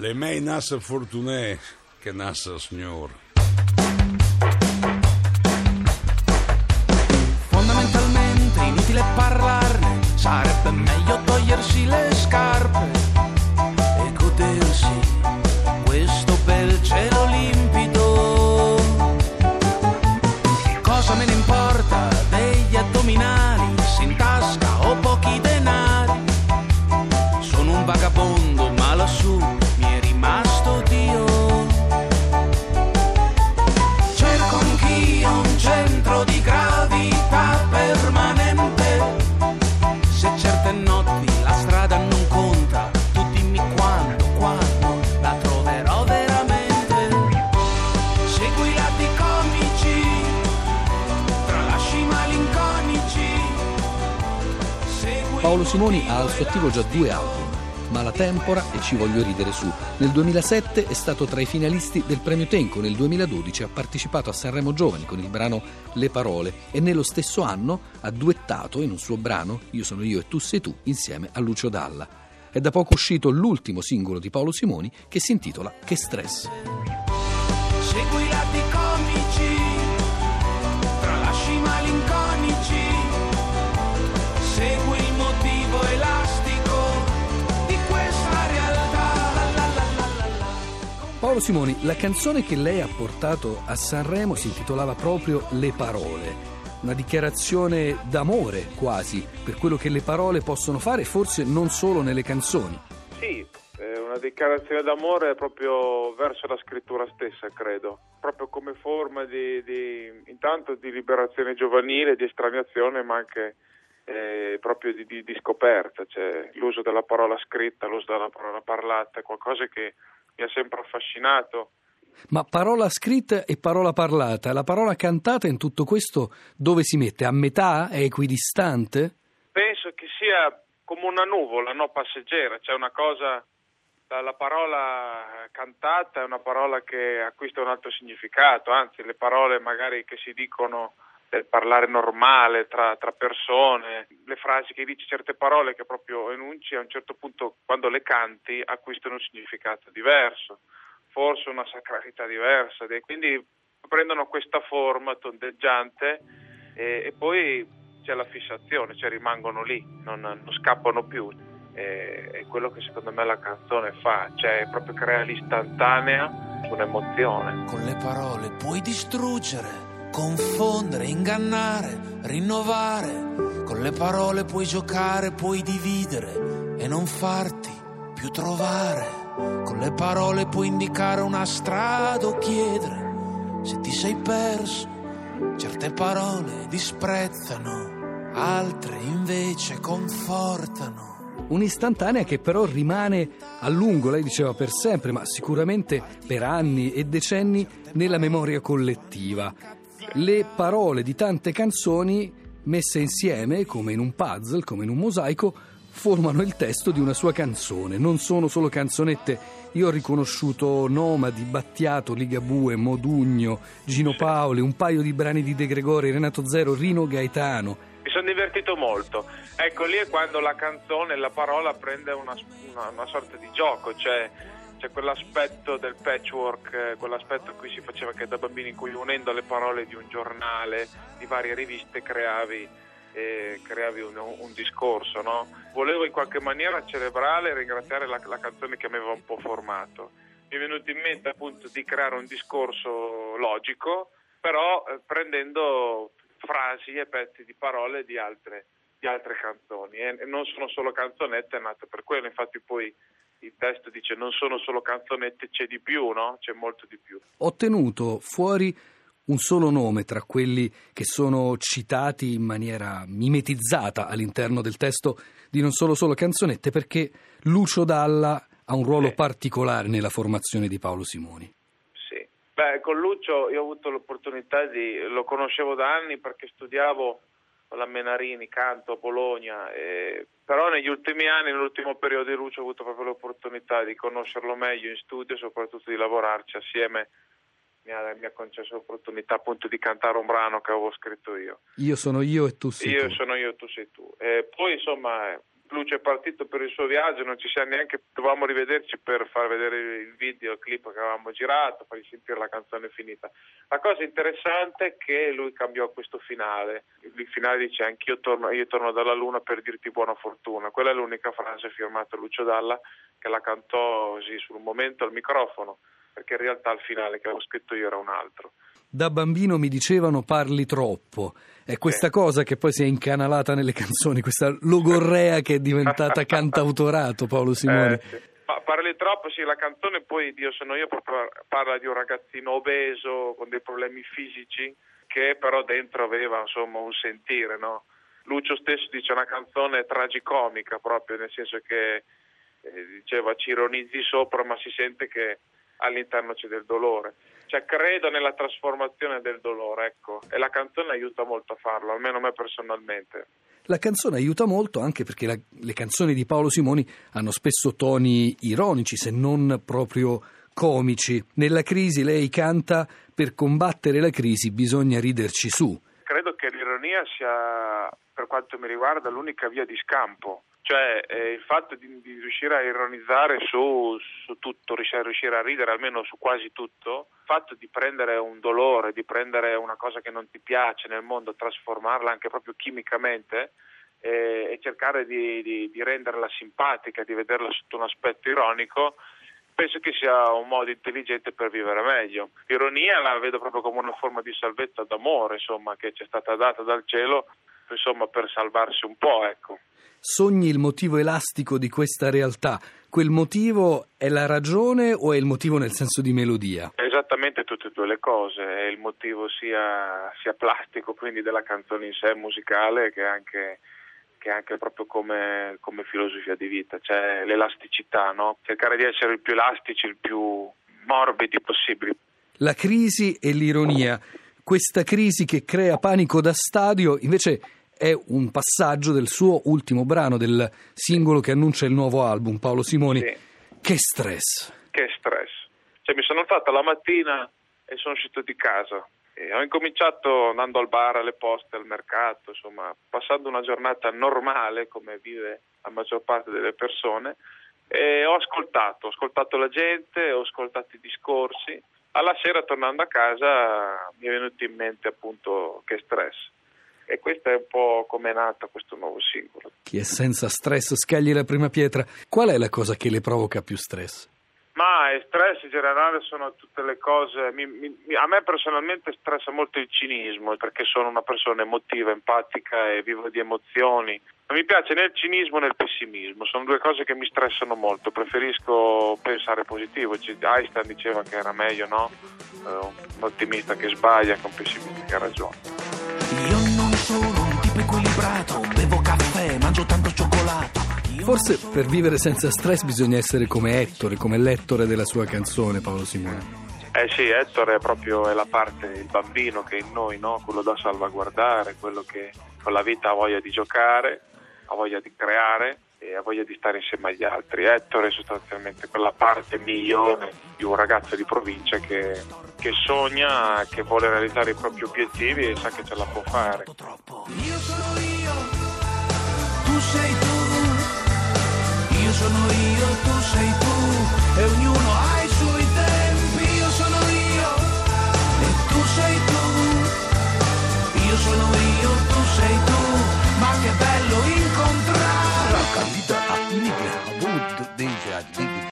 Le mei nasse fortunee che nassa signor. Fondamentalmente inutile parlarne, sarebbe meglio togliersi le Paolo Simoni ha al suo attivo già due album, Mala Tempora e Ci voglio ridere su. Nel 2007 è stato tra i finalisti del Premio Tenco, nel 2012 ha partecipato a Sanremo Giovani con il brano Le Parole e nello stesso anno ha duettato in un suo brano Io sono io e tu sei tu insieme a Lucio Dalla. È da poco uscito l'ultimo singolo di Paolo Simoni che si intitola Che stress. Segui Paolo Simoni, la canzone che lei ha portato a Sanremo si intitolava proprio Le parole. Una dichiarazione d'amore quasi per quello che le parole possono fare, forse non solo nelle canzoni. Sì, è una dichiarazione d'amore proprio verso la scrittura stessa, credo, proprio come forma di, di- intanto di liberazione giovanile, di estraniazione, ma anche eh, proprio di, di- di scoperta, cioè l'uso della parola scritta, l'uso della parola parlata, qualcosa che mi ha sempre affascinato. Ma parola scritta e parola parlata, la parola cantata in tutto questo dove si mette? A metà? È equidistante? Penso che sia come una nuvola, no? passeggera, c'è una cosa, la, la parola cantata è una parola che acquista un altro significato, anzi le parole magari che si dicono del parlare normale tra, tra persone, le frasi che dici certe parole che proprio enunci a un certo punto quando le canti acquistano un significato diverso, forse una sacralità diversa, quindi prendono questa forma tondeggiante e, e poi c'è la fissazione, cioè rimangono lì, non, non scappano più. È quello che secondo me la canzone fa, cioè proprio crea l'istantanea un'emozione. Con le parole puoi distruggere, confondere, ingannare, rinnovare. Con le parole puoi giocare, puoi dividere e non farti più trovare. Con le parole puoi indicare una strada o chiedere se ti sei perso. Certe parole disprezzano, altre invece confortano. Un'istantanea che però rimane a lungo, lei diceva per sempre, ma sicuramente per anni e decenni nella memoria collettiva. Le parole di tante canzoni messe insieme, come in un puzzle, come in un mosaico, formano il testo di una sua canzone. Non sono solo canzonette. Io ho riconosciuto Nomadi, Battiato, Ligabue, Modugno, Gino Paoli, un paio di brani di De Gregori, Renato Zero, Rino Gaetano. Mi sono divertito molto. Ecco, lì è quando la canzone, la parola prende una, una- una sorta di gioco, cioè c'è quell'aspetto del patchwork, eh, quell'aspetto a cui si faceva che da bambini in cui unendo le parole di un giornale, di varie riviste, creavi, eh, creavi un, un discorso, no? Volevo in qualche maniera celebrare e ringraziare la, la canzone che mi aveva un po' formato. Mi è venuto in mente appunto di creare un discorso logico, però eh, prendendo frasi e pezzi di parole di altre, di altre canzoni e non sono solo canzonette, è nato per quello, infatti poi il testo dice non sono solo canzonette, c'è di più, no? C'è molto di più. ho tenuto fuori un solo nome tra quelli che sono citati in maniera mimetizzata all'interno del testo di Non solo solo canzonette perché Lucio Dalla ha un ruolo Sì. particolare nella formazione di Paolo Simoni. Sì. Beh, con Lucio io ho avuto l'opportunità di, lo conoscevo da anni perché studiavo la Menarini, canto a Bologna, e- però negli ultimi anni, nell'ultimo periodo di Lucio ho avuto proprio l'opportunità di conoscerlo meglio in studio e soprattutto di lavorarci assieme. Mi ha, mi ha concesso l'opportunità appunto di cantare un brano che avevo scritto io. Io sono io e tu sei Io tu. sono io, tu sei tu. E poi insomma Lucio è partito per il suo viaggio, non ci siamo neanche, dovevamo rivederci per far vedere il video, clip che avevamo girato, fargli sentire la canzone finita. La cosa interessante è che lui cambiò questo finale, il finale dice anch'io torno, io torno dalla luna per dirti buona fortuna, quella è l'unica frase firmata Lucio Dalla che la cantò così sul momento al microfono, perché in realtà il finale che avevo scritto io era un altro. Da bambino mi dicevano parli troppo. È questa cosa che poi si è incanalata nelle canzoni, questa logorrea che è diventata cantautorato, Paolo. Eh, sì. Ma parli troppo, sì, la canzone poi Dio sono io proprio parla di un ragazzino obeso con dei problemi fisici che però dentro aveva insomma un sentire, no? Lucio stesso dice una canzone tragicomica proprio, nel senso che eh, diceva ci ironizzi sopra ma si sente che all'interno c'è del dolore. Cioè credo nella trasformazione del dolore, ecco, e la canzone aiuta molto a farlo, almeno a me personalmente. La canzone aiuta molto anche perché la- le canzoni di Paolo Simoni hanno spesso toni ironici, se non proprio comici. Nella crisi lei canta per combattere la crisi bisogna riderci su. credo che l'ironia sia, per quanto mi riguarda, l'unica via di scampo. Cioè eh, il fatto di, di riuscire a ironizzare su, su tutto, riuscire, a ridere almeno su quasi tutto, il fatto di prendere un dolore, di prendere una cosa che non ti piace nel mondo, trasformarla anche proprio chimicamente eh, e cercare di, di- di renderla simpatica, di vederla sotto un aspetto ironico, penso che sia un modo intelligente per vivere meglio. L'ironia la vedo proprio come una forma di salvezza d'amore, insomma, che ci è stata data dal cielo, insomma, per salvarsi un po', ecco. Sogni il motivo elastico di questa realtà. Quel motivo è la ragione o è il motivo nel senso di melodia? Esattamente tutte e due le cose, e il motivo sia, sia plastico, quindi della canzone in sé musicale, che anche, che anche proprio come, come filosofia di vita, cioè l'elasticità, no? cercare di essere il più elastici, il più morbidi possibili. La crisi e l'ironia. Questa crisi che crea panico da stadio invece è un passaggio del suo ultimo brano, del singolo che annuncia il nuovo album, Paolo Simoni. Sì. Che stress! Che stress. Cioè, mi sono alzata la mattina e sono uscito di casa. E ho incominciato andando al bar, alle poste, al mercato, insomma, passando una giornata normale come vive la maggior parte delle persone. E ho ascoltato, ho ascoltato la gente, ho ascoltato i discorsi. Alla sera, tornando a casa, mi è venuto in mente appunto che stress. E questo è un po' come è nato questo nuovo singolo. Chi è senza stress scagli la prima pietra. Qual è la cosa che le provoca più stress? Ma il stress in generale sono tutte le cose. mi- mi- a me personalmente stressa molto il cinismo perché sono una persona emotiva, empatica e vivo di emozioni. Non mi piace né il cinismo né il pessimismo, sono due cose che mi stressano molto. Preferisco pensare positivo. Einstein diceva che era meglio no? Eh, un ottimista che sbaglia che un pessimista che ha ragione. Equilibrato, bevo caffè, mangio tanto cioccolato. Io Forse per vivere senza stress bisogna essere come Ettore, come lettore della sua canzone, Paolo Simone. Eh sì, Ettore è proprio è la parte, il bambino che è in noi, no? quello da salvaguardare, quello che con la vita ha voglia di giocare, ha voglia di creare e ha voglia di stare insieme agli altri. Ettore è sostanzialmente quella parte migliore di un ragazzo di provincia che, che sogna, che vuole realizzare i propri obiettivi e sa che ce la può fare. Io sono tu sei tu, io sono io, tu sei tu, e ognuno